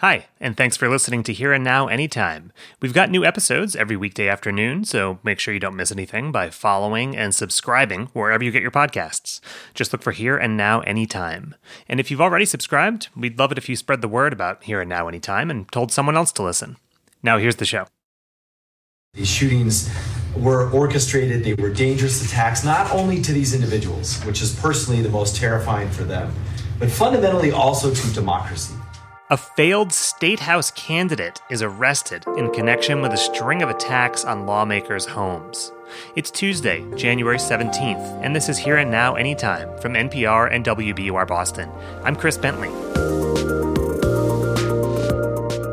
Hi, and thanks for listening to Here and Now Anytime. We've got new episodes every weekday afternoon, so make sure you don't miss anything by following and subscribing wherever you get your podcasts. Just look for Here and Now Anytime. And if you've already subscribed, we'd love it if you spread the word about Here and Now Anytime and told someone else to listen. Now, here's the show. These shootings were orchestrated, they were dangerous attacks, not only to these individuals, which is personally the most terrifying for them, but fundamentally also to democracy. A failed state house candidate is arrested in connection with a string of attacks on lawmakers' homes. It's Tuesday, January 17th, and this is Here and Now Anytime from NPR and WBUR Boston. I'm Chris Bentley.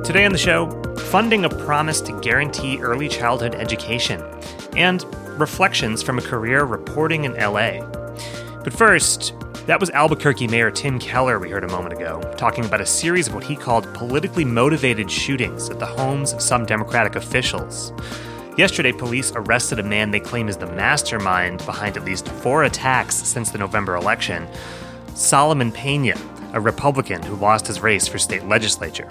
Today on the show, funding a promise to guarantee early childhood education, and reflections from a career reporting in LA. But first, that was Albuquerque Mayor Tim Keller we heard a moment ago, talking about a series of what he called politically motivated shootings at the homes of some Democratic officials. Yesterday, police arrested a man they claim is the mastermind behind at least four attacks since the November election Solomon Pena, a Republican who lost his race for state legislature.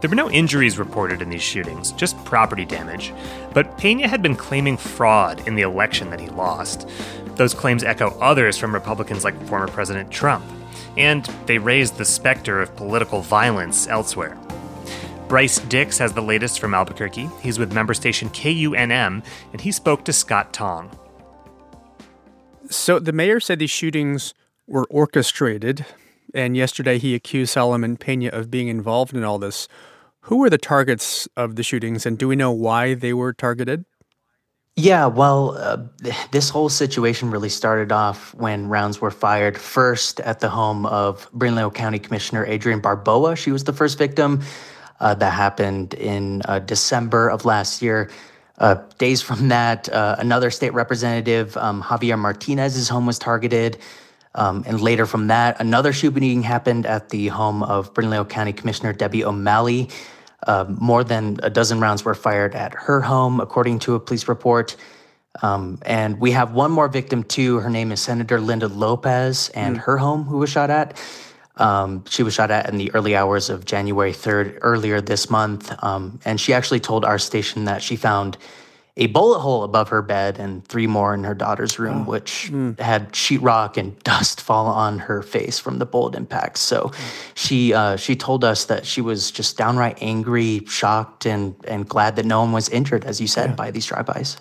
There were no injuries reported in these shootings, just property damage. But Pena had been claiming fraud in the election that he lost. Those claims echo others from Republicans like former President Trump, and they raise the specter of political violence elsewhere. Bryce Dix has the latest from Albuquerque. He's with member station KUNM, and he spoke to Scott Tong. So the mayor said these shootings were orchestrated, and yesterday he accused Solomon Pena of being involved in all this. Who were the targets of the shootings, and do we know why they were targeted? Yeah, well, uh, this whole situation really started off when rounds were fired first at the home of Bernalillo County Commissioner Adriann Barboa. She was the first victim. Uh, that happened in uh, December of last year. Uh, days from that, uh, another state representative, um, Javier Martinez's home was targeted. Um, and later from that, another shooting happened at the home of Bernalillo County Commissioner Debbie O'Malley. Uh, more than a dozen rounds were fired at her home, according to a police report. Um, and we have one more victim, too. Her name is Senator Linda Lopez, and mm. her home, who was shot at. Um, she was shot at in the early hours of January 3rd, earlier this month. Um, and she actually told our station that she found a bullet hole above her bed and three more in her daughter's room, oh. which mm. had sheetrock and dust fall on her face from the bullet impacts. So mm. she uh, she told us that she was just downright angry, shocked, and and glad that no one was injured, as you said, yeah. by these drive-bys.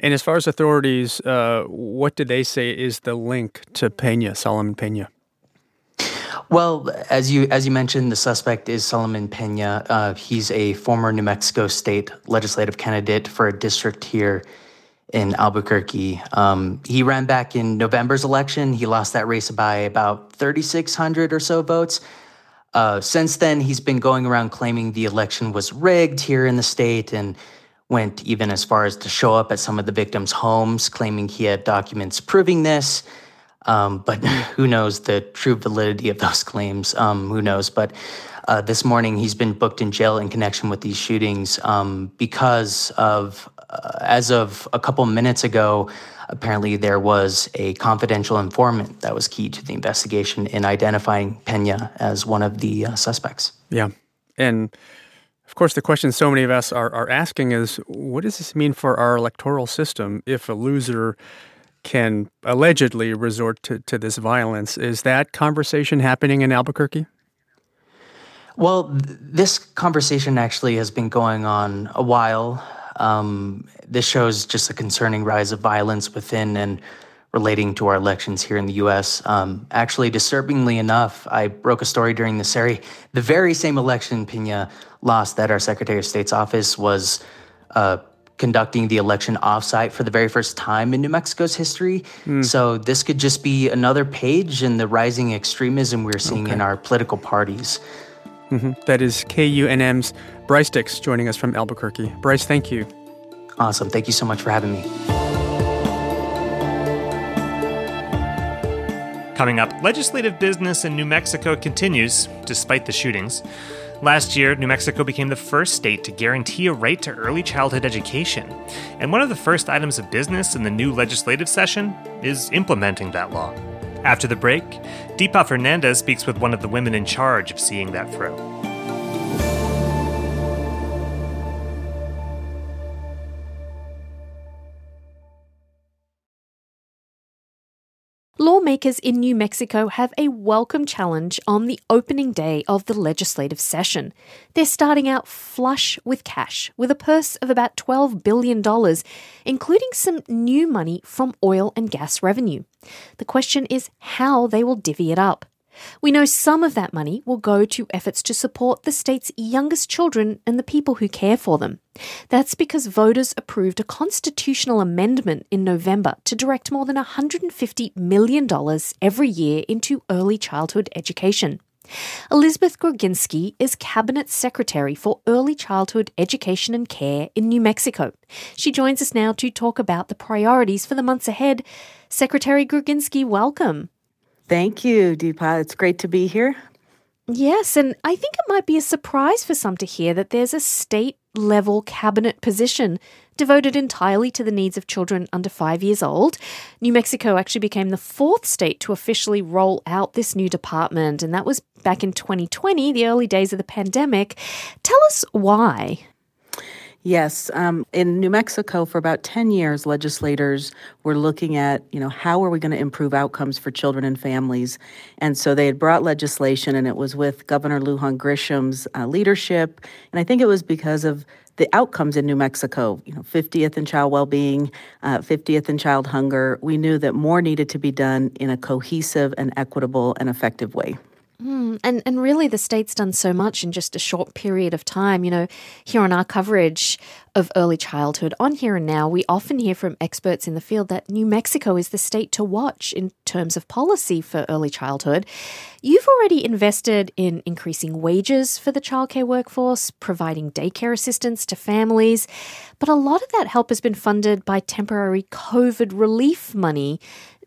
And as far as authorities, uh, what did they say is the link to Pena, Solomon Pena? Well, as you as you mentioned, the suspect is Solomon Pena. Uh, he's a former New Mexico State legislative candidate for a district here in Albuquerque. Um, he ran back in November's election. He lost that race by about 3,600 or so votes. Uh, since then, he's been going around claiming the election was rigged here in the state and went even as far as to show up at some of the victims' homes, claiming he had documents proving this. Um, but who knows the true validity of those claims? Um, who knows? But uh, this morning, he's been booked in jail in connection with these shootings um, because of, uh, as of a couple minutes ago, apparently there was a confidential informant that was key to the investigation in identifying Pena as one of the uh, suspects. Yeah. And of course, the question so many of us are, are asking is what does this mean for our electoral system if a loser can allegedly resort to, to this violence. Is that conversation happening in Albuquerque? Well, th- this conversation actually has been going on a while. Um, this shows just a concerning rise of violence within and relating to our elections here in the U.S. Um, actually, disturbingly enough, I broke a story during the very, the very same election Pena lost that our Secretary of State's office was uh, conducting the election offsite for the very first time in New Mexico's history. Mm. So this could just be another page in the rising extremism we're seeing okay. in our political parties. Mm-hmm. That is KUNM's Bryce Dix joining us from Albuquerque. Bryce, thank you. Awesome. Thank you so much for having me. Coming up, legislative business in New Mexico continues despite the shootings. Last year, New Mexico became the first state to guarantee a right to early childhood education. And one of the first items of business in the new legislative session is implementing that law. After the break, Deepa Fernandes speaks with one of the women in charge of seeing that through. Lawmakers in New Mexico have a welcome challenge on the opening day of the legislative session. They're starting out flush with cash, with a purse of about $12 billion, including some new money from oil and gas revenue. The question is how they will divvy it up. We know some of that money will go to efforts to support the state's youngest children and the people who care for them. That's because voters approved a constitutional amendment in November to direct more than $150 million every year into early childhood education. Elizabeth Groginsky is Cabinet Secretary for Early Childhood Education and Care in New Mexico. She joins us now to talk about the priorities for the months ahead. Secretary Groginsky, welcome. Thank you, Deepa. It's great to be here. Yes, and I think it might be a surprise for some to hear that there's a state level cabinet position devoted entirely to the needs of children under five years old. New Mexico actually became the fourth state to officially roll out this new department, and that was back in 2020, the early days of the pandemic. Tell us why. Yes, um, in New Mexico for about 10 years, legislators were looking at, you know, how are we going to improve outcomes for children and families? And so they had brought legislation, and it was with Governor Lujan Grisham's uh, leadership. And I think it was because of the outcomes in New Mexico, you know, 50th in child well-being, uh, 50th in child hunger. We knew that more needed to be done in a cohesive and equitable and effective way. Mm, and and really, the state's done so much in just a short period of time. You know, here on our coverage of early childhood on Here and Now, we often hear from experts in the field that New Mexico is the state to watch in terms of policy for early childhood. You've already invested in increasing wages for the childcare workforce, providing daycare assistance to families, but a lot of that help has been funded by temporary COVID relief money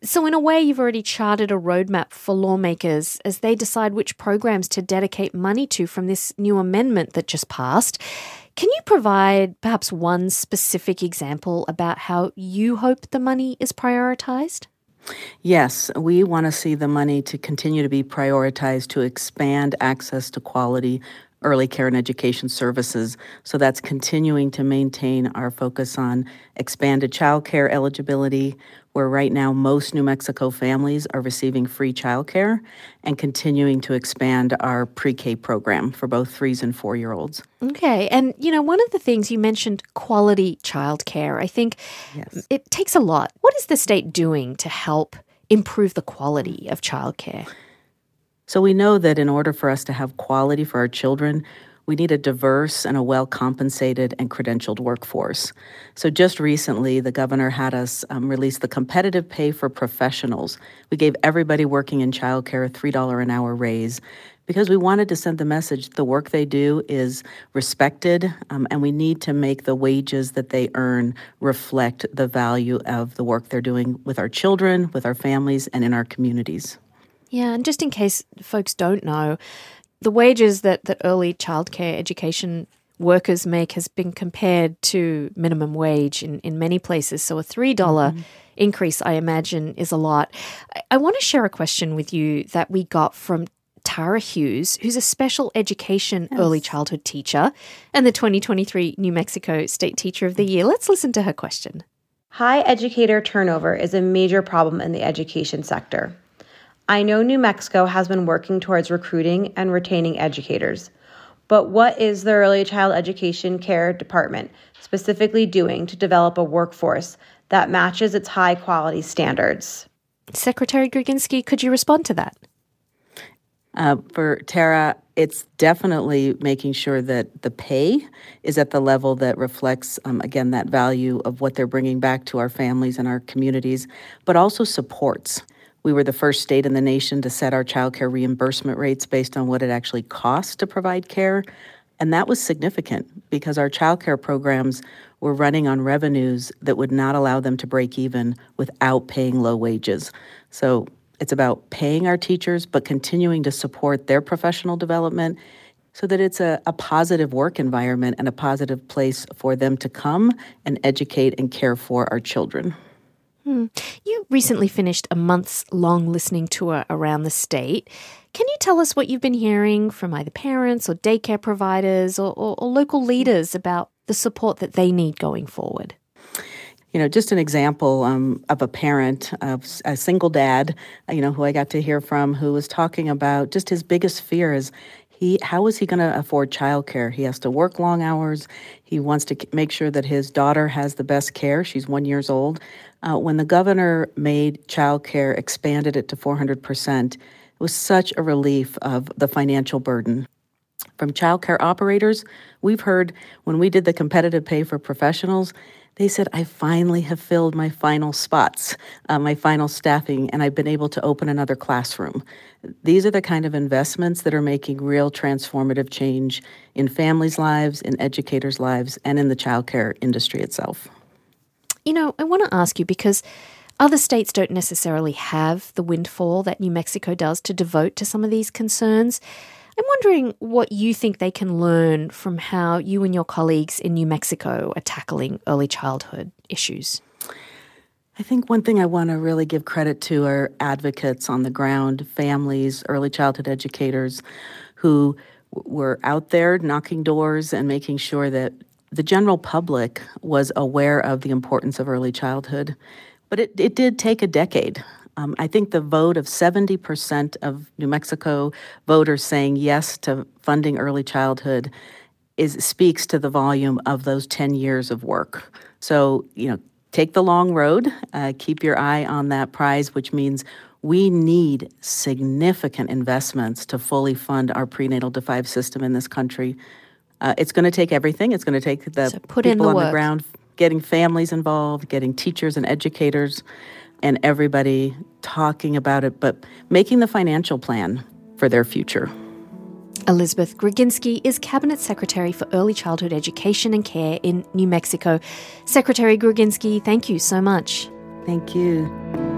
so, in a way, you've already charted a roadmap for lawmakers as they decide which programs to dedicate money to from this new amendment that just passed. Can you provide perhaps one specific example about how you hope the money is prioritized? Yes, we want to see the money to continue to be prioritized to expand access to quality early care and education services. So that's continuing to maintain our focus on expanded child care eligibility, where right now most New Mexico families are receiving free child care, and continuing to expand our pre K program for both threes and four year olds. Okay. And, you know, one of the things you mentioned quality child care. I think yes. it takes a lot. What is the state doing to help improve the quality of childcare? So we know that in order for us to have quality for our children, we need a diverse and a well compensated and credentialed workforce. So, just recently, the governor had us um, release the competitive pay for professionals. We gave everybody working in childcare a $3 an hour raise because we wanted to send the message the work they do is respected, um, and we need to make the wages that they earn reflect the value of the work they're doing with our children, with our families, and in our communities. Yeah, and just in case folks don't know, the wages that, that early childcare education workers make has been compared to minimum wage in, in many places. So a $3 mm-hmm. increase, I imagine, is a lot. I, I want to share a question with you that we got from Tara Hughes, who's a special education yes. early childhood teacher and the 2023 New Mexico State Teacher of the Year. Let's listen to her question. High educator turnover is a major problem in the education sector. I know New Mexico has been working towards recruiting and retaining educators, but what is the Early Child Education Care Department specifically doing to develop a workforce that matches its high quality standards? Secretary Groginsky, could you respond to that? Uh, for Tara, it's definitely making sure that the pay is at the level that reflects, um, again, that value of what they're bringing back to our families and our communities, but also supports. We were the first state in the nation to set our child care reimbursement rates based on what it actually costs to provide care. And that was significant because our child care programs were running on revenues that would not allow them to break even without paying low wages. So it's about paying our teachers, but continuing to support their professional development so that it's a, a positive work environment and a positive place for them to come and educate and care for our children. Hmm. You recently finished a months long listening tour around the state. Can you tell us what you've been hearing from either parents or daycare providers or, or, or local leaders about the support that they need going forward? you know, just an example um, of a parent, of a single dad, you know, who I got to hear from, who was talking about just his biggest fear is he how is he going to afford childcare? He has to work long hours. He wants to make sure that his daughter has the best care. She's one years old. Uh, when the governor made childcare, expanded it to 400 percent, it was such a relief of the financial burden. From childcare operators, we've heard when we did the competitive pay for professionals, they said, I finally have filled my final spots, uh, my final staffing, and I've been able to open another classroom. These are the kind of investments that are making real transformative change in families' lives, in educators' lives, and in the childcare industry itself. You know, I want to ask you because other states don't necessarily have the windfall that New Mexico does to devote to some of these concerns. I'm wondering what you think they can learn from how you and your colleagues in New Mexico are tackling early childhood issues. I think one thing I want to really give credit to are advocates on the ground, families, early childhood educators who were out there knocking doors and making sure that the general public was aware of the importance of early childhood. But it, it did take a decade. Um, I think the vote of 70% of New Mexico voters saying yes to funding early childhood is speaks to the volume of those 10 years of work. So, you know, take the long road, uh, keep your eye on that prize, which means we need significant investments to fully fund our prenatal to five system in this country. Uh, it's going to take everything. It's going to take the so people the on work. the ground, getting families involved, getting teachers and educators and everybody talking about it, but making the financial plan for their future. Elizabeth Groginsky is Cabinet Secretary for Early Childhood Education and Care in New Mexico. Secretary Groginsky, thank you so much. Thank you.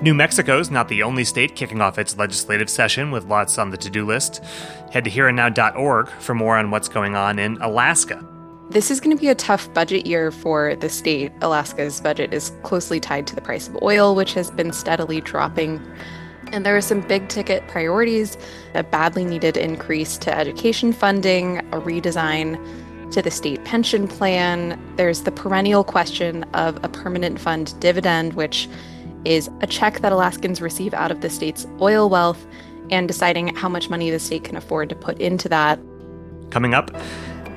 New Mexico's not the only state kicking off its legislative session with lots on the to do list. Head to hereandnow.org for more on what's going on in Alaska. This is going to be a tough budget year for the state. Alaska's budget is closely tied to the price of oil, which has been steadily dropping. And there are some big ticket priorities a badly needed increase to education funding, a redesign to the state pension plan. There's the perennial question of a permanent fund dividend, which is a check that Alaskans receive out of the state's oil wealth, and deciding how much money the state can afford to put into that. Coming up,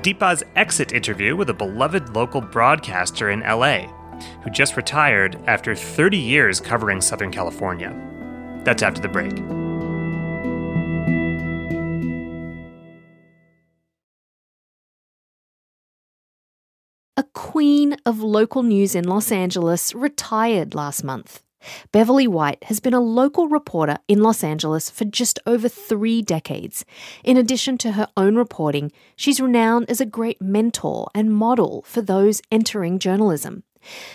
Deepa's exit interview with a beloved local broadcaster in LA who just retired after 30 years covering Southern California. That's after the break. A queen of local news in Los Angeles retired last month. Beverly White has been a local reporter in Los Angeles for just over three decades. In addition to her own reporting, she's renowned as a great mentor and model for those entering journalism.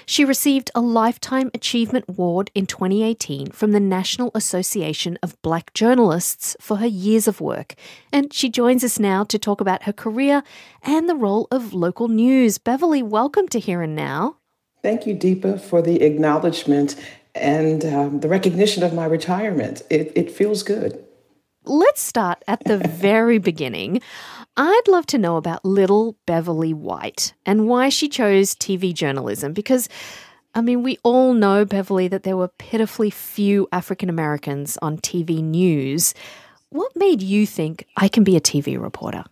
She received a Lifetime Achievement Award in 2018 from the National Association of Black Journalists for her years of work. And she joins us now to talk about her career and the role of local news. Beverly, welcome to Here and Now. Thank you, Deepa, for the acknowledgement and um, the recognition of my retirement. It, it feels good. Let's start at the very beginning. I'd love to know about little Beverly White and why she chose TV journalism because. I mean, we all know, Beverly, that there were pitifully few African Americans on TV news. What made you think I can be a TV reporter?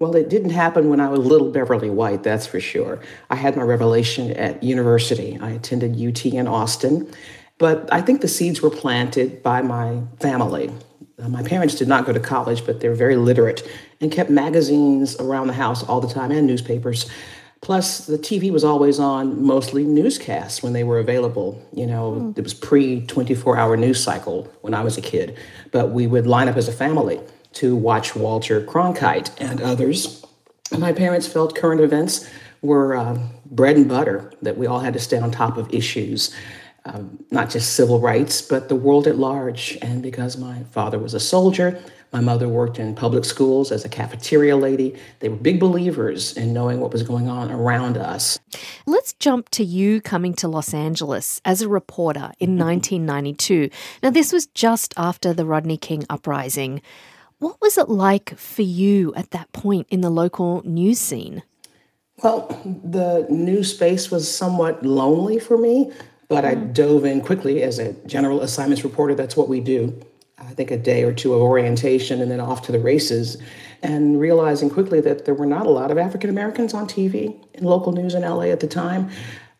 Well, it didn't happen when I was little Beverly White, that's for sure. I had my revelation at university. I attended UT in Austin, but I think the seeds were planted by my family. Uh, my parents did not go to college, but they're very literate and kept magazines around the house all the time and newspapers. Plus, the TV was always on, mostly newscasts when they were available. You know, mm. it was pre 24 hour news cycle when I was a kid, but we would line up as a family to watch Walter Cronkite and others. My parents felt current events were uh, bread and butter, that we all had to stay on top of issues um, not just civil rights, but the world at large. And because my father was a soldier, my mother worked in public schools as a cafeteria lady. They were big believers in knowing what was going on around us. Let's jump to you coming to Los Angeles as a reporter in 1992. Mm-hmm. Now, this was just after the Rodney King uprising. What was it like for you at that point in the local news scene? Well, the news space was somewhat lonely for me, but I mm. dove in quickly as a general assignments reporter. That's what we do. I think a day or two of orientation and then off to the races, and realizing quickly that there were not a lot of African Americans on TV in local news in LA at the time.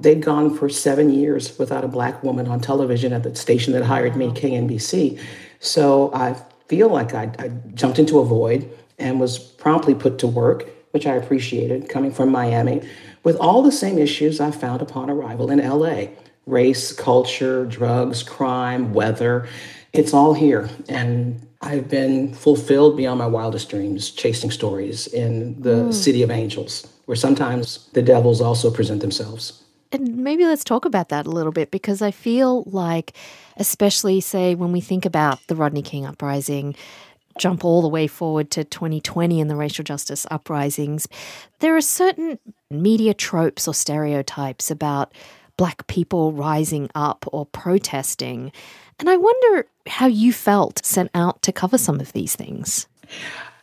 They'd gone for seven years without a black woman on television at the station that hired me, KNBC. So I feel like I, I jumped into a void and was promptly put to work, which I appreciated coming from Miami, with all the same issues I found upon arrival in LA race, culture, drugs, crime, weather. It's all here. And I've been fulfilled beyond my wildest dreams, chasing stories in the hmm. city of angels, where sometimes the devils also present themselves. And maybe let's talk about that a little bit because I feel like, especially, say, when we think about the Rodney King uprising, jump all the way forward to 2020 and the racial justice uprisings, there are certain media tropes or stereotypes about black people rising up or protesting. And I wonder how you felt sent out to cover some of these things.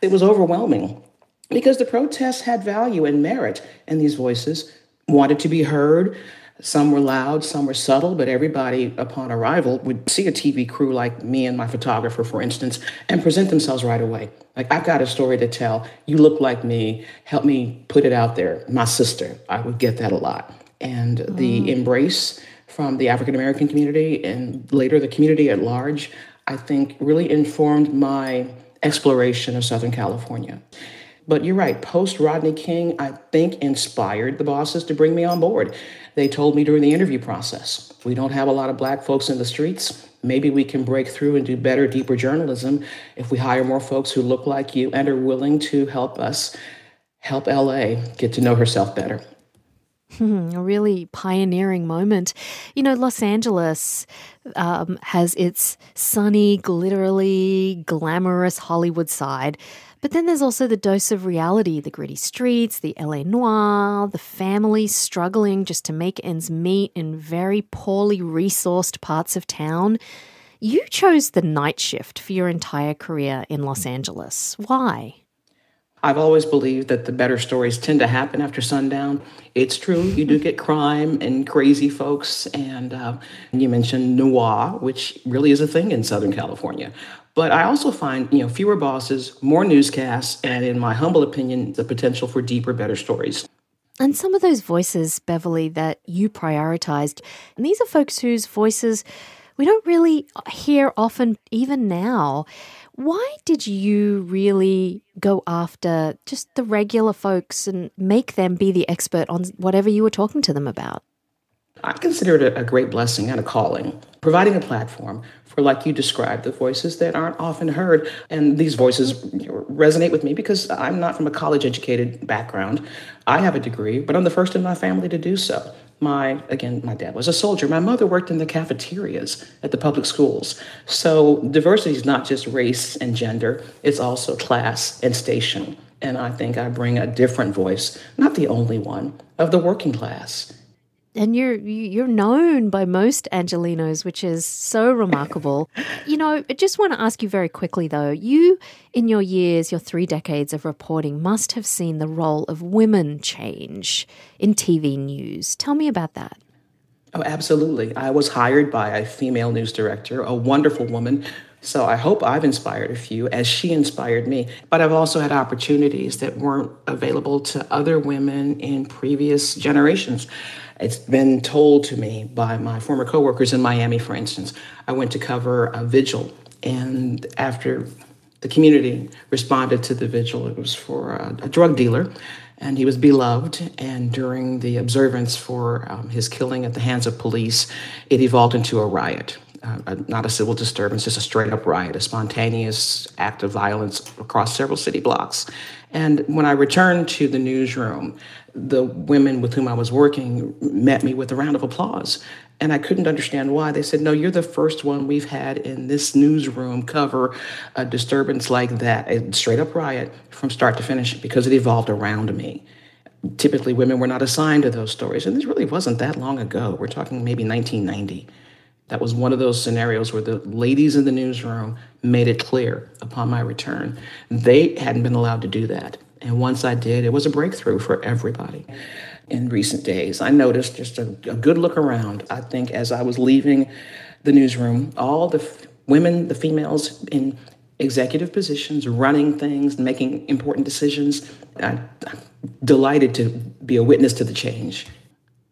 It was overwhelming because the protests had value and merit, and these voices wanted to be heard. Some were loud, some were subtle, but everybody upon arrival would see a TV crew like me and my photographer, for instance, and present themselves right away. Like, I've got a story to tell. You look like me. Help me put it out there. My sister. I would get that a lot. And the mm. embrace from the African American community and later the community at large, I think really informed my exploration of Southern California. But you're right, post Rodney King, I think inspired the bosses to bring me on board. They told me during the interview process, we don't have a lot of black folks in the streets. Maybe we can break through and do better, deeper journalism if we hire more folks who look like you and are willing to help us help LA get to know herself better. Hmm, a really pioneering moment. You know, Los Angeles um, has its sunny, glittery, glamorous Hollywood side. But then there's also the dose of reality the gritty streets, the LA noir, the families struggling just to make ends meet in very poorly resourced parts of town. You chose the night shift for your entire career in Los Angeles. Why? I've always believed that the better stories tend to happen after sundown. It's true, you do get crime and crazy folks, and uh, you mentioned noir, which really is a thing in Southern California. But I also find, you know, fewer bosses, more newscasts, and in my humble opinion, the potential for deeper, better stories. And some of those voices, Beverly, that you prioritized, and these are folks whose voices we don't really hear often, even now. Why did you really go after just the regular folks and make them be the expert on whatever you were talking to them about? I consider it a, great blessing and a calling, providing a platform for, like you described, the voices that aren't often heard. And these voices resonate with me because I'm not from a college educated background. I have a degree, but I'm the first in my family to do so. My, again, my dad was a soldier. My mother worked in the cafeterias at the public schools. So diversity is not just race and gender, it's also class and station. And I think I bring a different voice, not the only one, of the working class and you're you're known by most Angelenos, which is so remarkable. you know, I just want to ask you very quickly though. You, in your years, your three decades of reporting, must have seen the role of women change in TV news. Tell me about that. Oh, absolutely. I was hired by a female news director, a wonderful woman. So I hope I've inspired a few as she inspired me. But I've also had opportunities that weren't available to other women in previous generations. It's been told to me by my former coworkers in Miami, for instance. I went to cover a vigil, and after the community responded to the vigil, it was for a, a drug dealer, and he was beloved. And during the observance for um, his killing at the hands of police, it evolved into a riot. Uh, not a civil disturbance, just a straight up riot, a spontaneous act of violence across several city blocks. And when I returned to the newsroom, the women with whom I was working met me with a round of applause. And I couldn't understand why. They said, No, you're the first one we've had in this newsroom cover a disturbance like that, a straight up riot from start to finish, because it evolved around me. Typically, women were not assigned to those stories. And this really wasn't that long ago. We're talking maybe 1990. That was one of those scenarios where the ladies in the newsroom made it clear upon my return. They hadn't been allowed to do that. And once I did, it was a breakthrough for everybody. In recent days, I noticed just a, a good look around. I think as I was leaving the newsroom, all the f- women, the females in executive positions, running things, making important decisions, I, I'm delighted to be a witness to the change.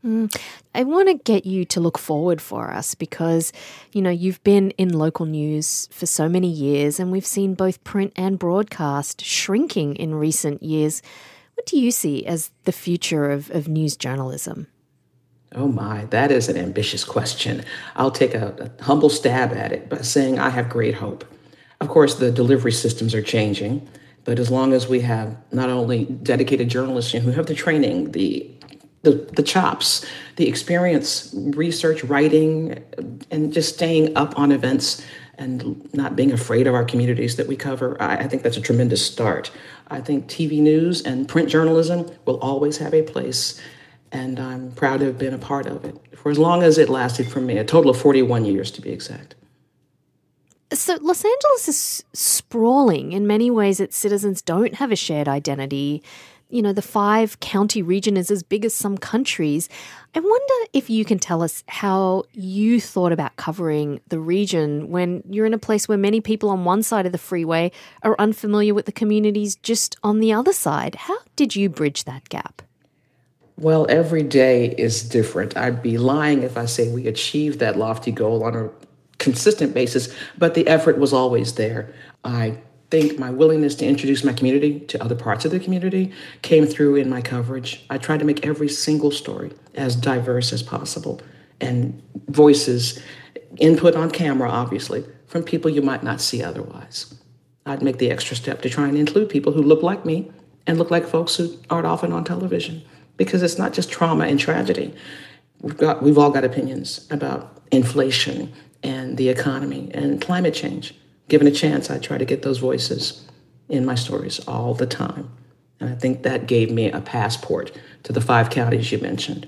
Mm. I want to get you to look forward for us because, you know, you've been in local news for so many years and we've seen both print and broadcast shrinking in recent years. What do you see as the future of, of news journalism? Oh my, that is an ambitious question. I'll take a, a humble stab at it by saying I have great hope. Of course, the delivery systems are changing, but as long as we have not only dedicated journalists who have the training, the the, the chops, the experience, research, writing, and just staying up on events and not being afraid of our communities that we cover, I, I think that's a tremendous start. I think TV news and print journalism will always have a place, and I'm proud to have been a part of it for as long as it lasted for me, a total of 41 years to be exact. So, Los Angeles is sprawling. In many ways, its citizens don't have a shared identity you know, the five county region is as big as some countries. I wonder if you can tell us how you thought about covering the region when you're in a place where many people on one side of the freeway are unfamiliar with the communities just on the other side. How did you bridge that gap? Well, every day is different. I'd be lying if I say we achieved that lofty goal on a consistent basis, but the effort was always there. I think my willingness to introduce my community to other parts of the community came through in my coverage. I tried to make every single story as diverse as possible and voices, input on camera, obviously, from people you might not see otherwise. I'd make the extra step to try and include people who look like me and look like folks who aren't often on television because it's not just trauma and tragedy. We've got we've all got opinions about inflation and the economy and climate change given a chance, I try to get those voices in my stories all the time. And I think that gave me a passport to the five counties you mentioned.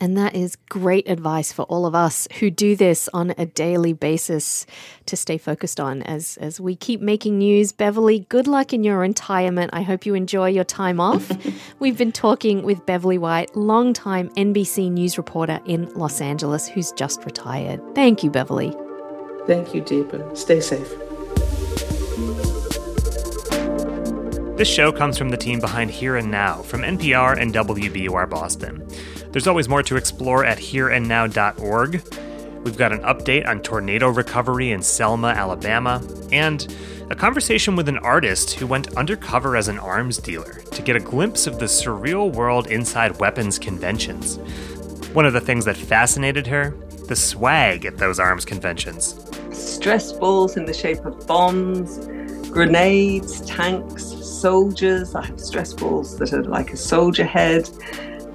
And that is great advice for all of us who do this on a daily basis to stay focused on as, as we keep making news. Beverly, good luck in your retirement. I hope you enjoy your time off. We've been talking with Beverly White, longtime NBC News reporter in Los Angeles, who's just retired. Thank you, Beverly. Thank you, Deepa. Stay safe. This show comes from the team behind Here and Now from NPR and WBUR Boston. There's always more to explore at hereandnow.org. We've got an update on tornado recovery in Selma, Alabama, and a conversation with an artist who went undercover as an arms dealer to get a glimpse of the surreal world inside weapons conventions. One of the things that fascinated her the swag at those arms conventions. Stress balls in the shape of bombs, grenades, tanks, soldiers. I have stress balls that are like a soldier head.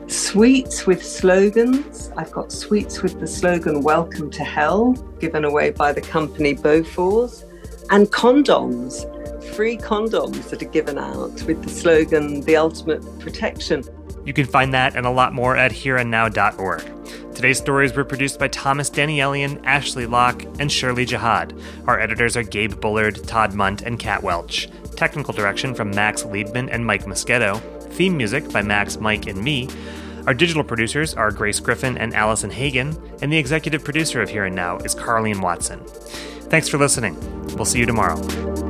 Sweets with slogans. I've got sweets with the slogan Welcome to Hell, given away by the company Bofors, and condoms, free condoms that are given out with the slogan The Ultimate Protection. You can find that and a lot more at hereandnow.org. Today's stories were produced by Thomas Danielian, Ashley Locke, and Shirley Jihad. Our editors are Gabe Bullard, Todd Mundt, and Kat Welch. Technical direction from Max Liebman and Mike Moschetto. Theme music by Max, Mike, and me. Our digital producers are Grace Griffin and Allison Hagen, and the executive producer of Here and Now is Carleen Watson. Thanks for listening. We'll see you tomorrow.